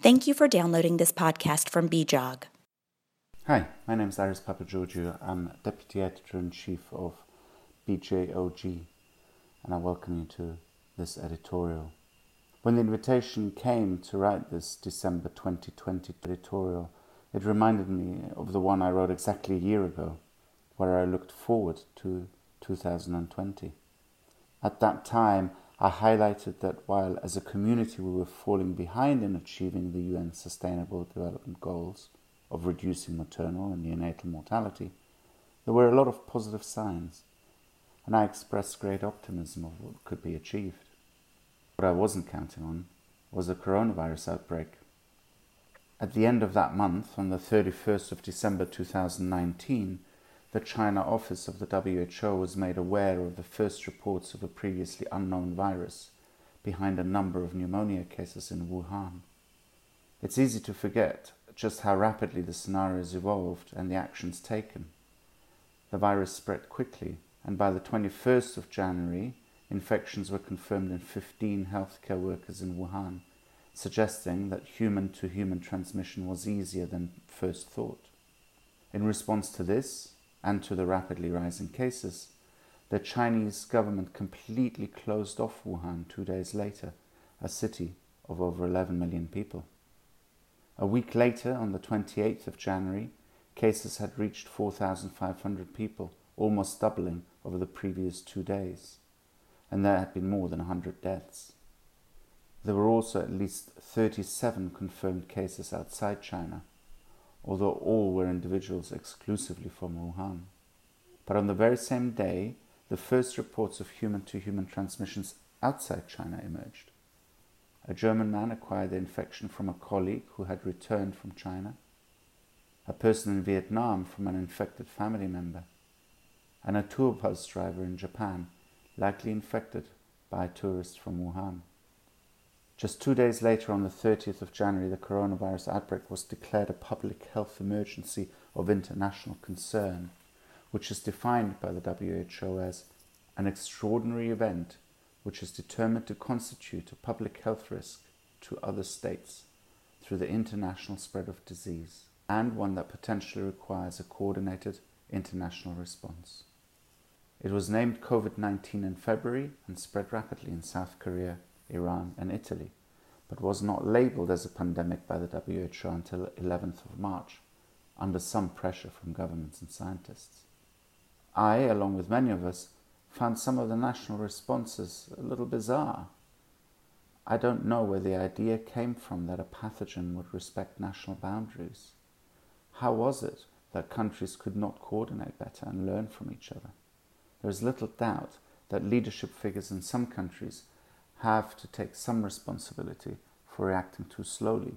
Thank you for downloading this podcast from BJOG. Hi, my name is Aris Papageorghiou. I'm Deputy Editor in Chief of BJOG, and I welcome you to this editorial. When the invitation came to write this December 2020 editorial, it reminded me of the one I wrote exactly a year ago, where I looked forward to 2020. At that time, I highlighted that while as a community we were falling behind in achieving the UN Sustainable Development Goals of reducing maternal and neonatal mortality, there were a lot of positive signs, and I expressed great optimism of what could be achieved. What I wasn't counting on was a coronavirus outbreak. At the end of that month, on the 31st of December 2019, the China office of the WHO was made aware of the first reports of a previously unknown virus behind a number of pneumonia cases in Wuhan. It's easy to forget just how rapidly the scenarios evolved and the actions taken. The virus spread quickly, and by the 21st of January, infections were confirmed in 15 healthcare workers in Wuhan, suggesting that human to human transmission was easier than first thought. In response to this, and to the rapidly rising cases, the Chinese government completely closed off Wuhan two days later, a city of over 11 million people. A week later, on the 28th of January, cases had reached 4,500 people, almost doubling over the previous two days, and there had been more than 100 deaths. There were also at least 37 confirmed cases outside China, although all were individuals exclusively from Wuhan. But on the very same day, the first reports of human to human transmissions outside China emerged. A German man acquired the infection from a colleague who had returned from China, a person in Vietnam from an infected family member, and a tour bus driver in Japan, likely infected by a tourist from Wuhan. Just two days later, on the 30th of January, the coronavirus outbreak was declared a public health emergency of international concern, which is defined by the WHO as an extraordinary event which is determined to constitute a public health risk to other states through the international spread of disease, and one that potentially requires a coordinated international response. It was named COVID 19 in February and spread rapidly in South Korea Iran, and Italy, but was not labeled as a pandemic by the WHO until 11th of March, under some pressure from governments and scientists. I, along with many of us, found some of the national responses a little bizarre. I don't know where the idea came from that a pathogen would respect national boundaries. How was it that countries could not coordinate better and learn from each other? There is little doubt that leadership figures in some countries have to take some responsibility for reacting too slowly,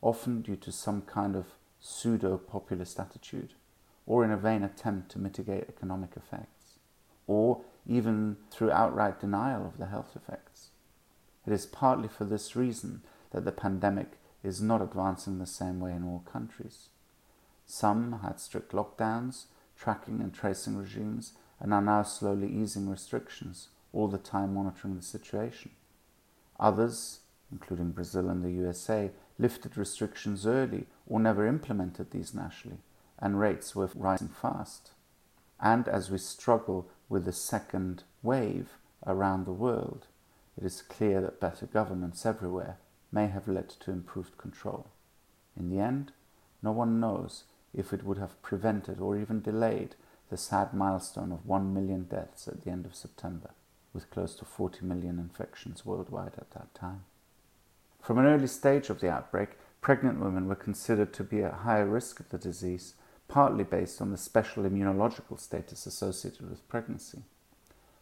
often due to some kind of pseudo populist attitude, or in a vain attempt to mitigate economic effects, or even through outright denial of the health effects. It is partly for this reason that the pandemic is not advancing the same way in all countries. Some had strict lockdowns, tracking and tracing regimes, and are now slowly easing restrictions all the time monitoring the situation. Others, including Brazil and the USA, lifted restrictions early or never implemented these nationally, and rates were rising fast. And as we struggle with the second wave around the world, it is clear that better governance everywhere may have led to improved control. In the end, no one knows if it would have prevented or even delayed the sad milestone of 1 million deaths at the end of September with close to 40 million infections worldwide at that time. From an early stage of the outbreak, pregnant women were considered to be at higher risk of the disease, partly based on the special immunological status associated with pregnancy,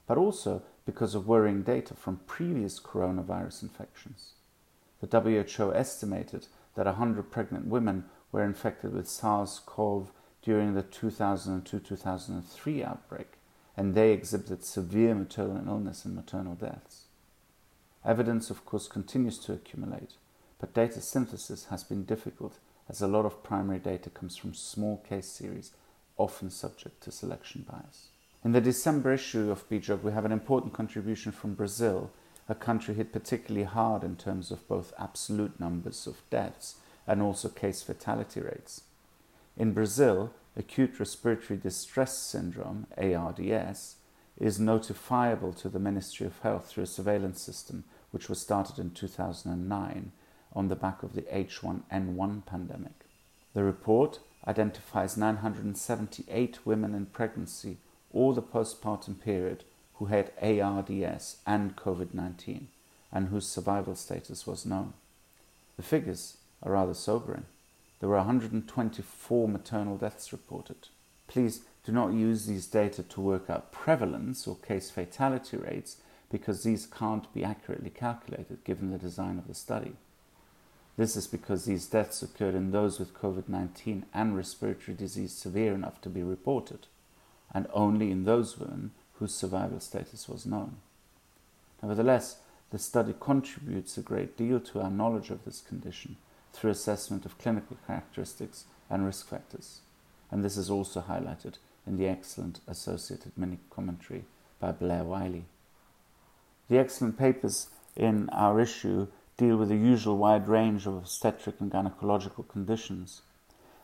but also because of worrying data from previous coronavirus infections. The WHO estimated that 100 pregnant women were infected with SARS CoV during the 2002 2003 outbreak, and they exhibited severe maternal illness and maternal deaths. Evidence, of course, continues to accumulate, but data synthesis has been difficult as a lot of primary data comes from small case series, often subject to selection bias. In the December issue of BJOG, we have an important contribution from Brazil, a country hit particularly hard in terms of both absolute numbers of deaths and also case fatality rates. In Brazil, acute respiratory distress syndrome, ARDS, is notifiable to the Ministry of Health through a surveillance system which was started in 2009 on the back of the H1N1 pandemic. The report identifies 978 women in pregnancy or the postpartum period who had ARDS and COVID 19 and whose survival status was known. The figures are rather sobering. There were 124 maternal deaths reported. Please do not use these data to work out prevalence or case fatality rates because these can't be accurately calculated given the design of the study. This is because these deaths occurred in those with COVID 19 and respiratory disease severe enough to be reported, and only in those women whose survival status was known. Nevertheless, the study contributes a great deal to our knowledge of this condition through assessment of clinical characteristics and risk factors, and this is also highlighted in the excellent associated mini commentary by Blair Wylie. The excellent papers in our issue deal with the usual wide range of obstetric and gynecological conditions.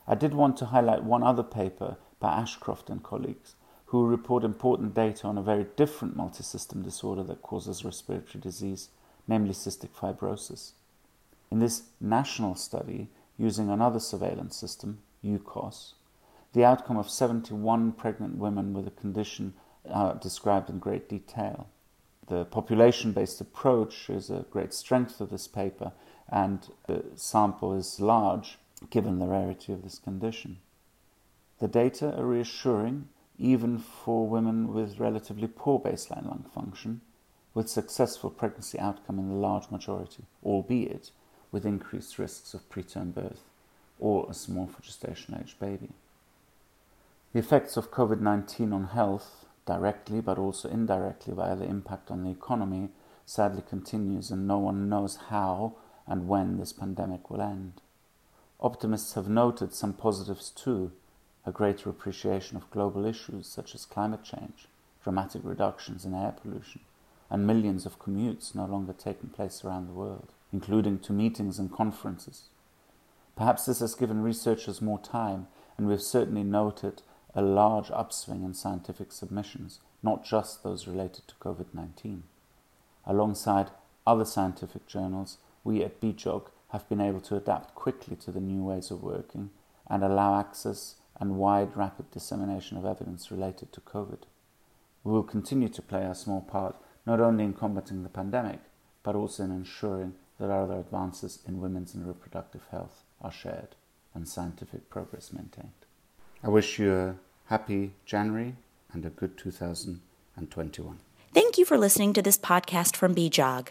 I did want to highlight one other paper by Ashcroft and colleagues who report important data on a very different multisystem disorder that causes respiratory disease, namely cystic fibrosis. In this national study, using another surveillance system, UKOSS, the outcome of 71 pregnant women with the condition are described in great detail the population based approach is a great strength of this paper, and the sample is large given the rarity of this condition. The data are reassuring even for women with relatively poor baseline lung function, with successful pregnancy outcome in the large majority, albeit with increased risks of preterm birth or a small for gestation age baby. The effects of COVID 19 on health directly but also indirectly via the impact on the economy, sadly continues, and no one knows how and when this pandemic will end. Optimists have noted some positives too a greater appreciation of global issues such as climate change, dramatic reductions in air pollution, and millions of commutes no longer taking place around the world, including to meetings and conferences. Perhaps this has given researchers more time, and we've certainly noted a large upswing in scientific submissions, not just those related to COVID 19. Alongside other scientific journals, we at BJOG have been able to adapt quickly to the new ways of working and allow access and wide, rapid dissemination of evidence related to COVID. We will continue to play our small part not only in combating the pandemic, but also in ensuring that other advances in women's and reproductive health are shared and scientific progress maintained. I wish you a happy January and a good 2021. Thank you for listening to this podcast from BJOG.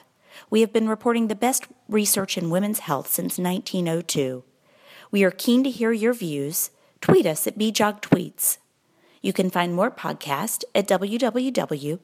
We have been reporting the best research in women's health since 1902. We are keen to hear your views. Tweet us at BJOG Tweets. You can find more podcasts at www.bjog.org.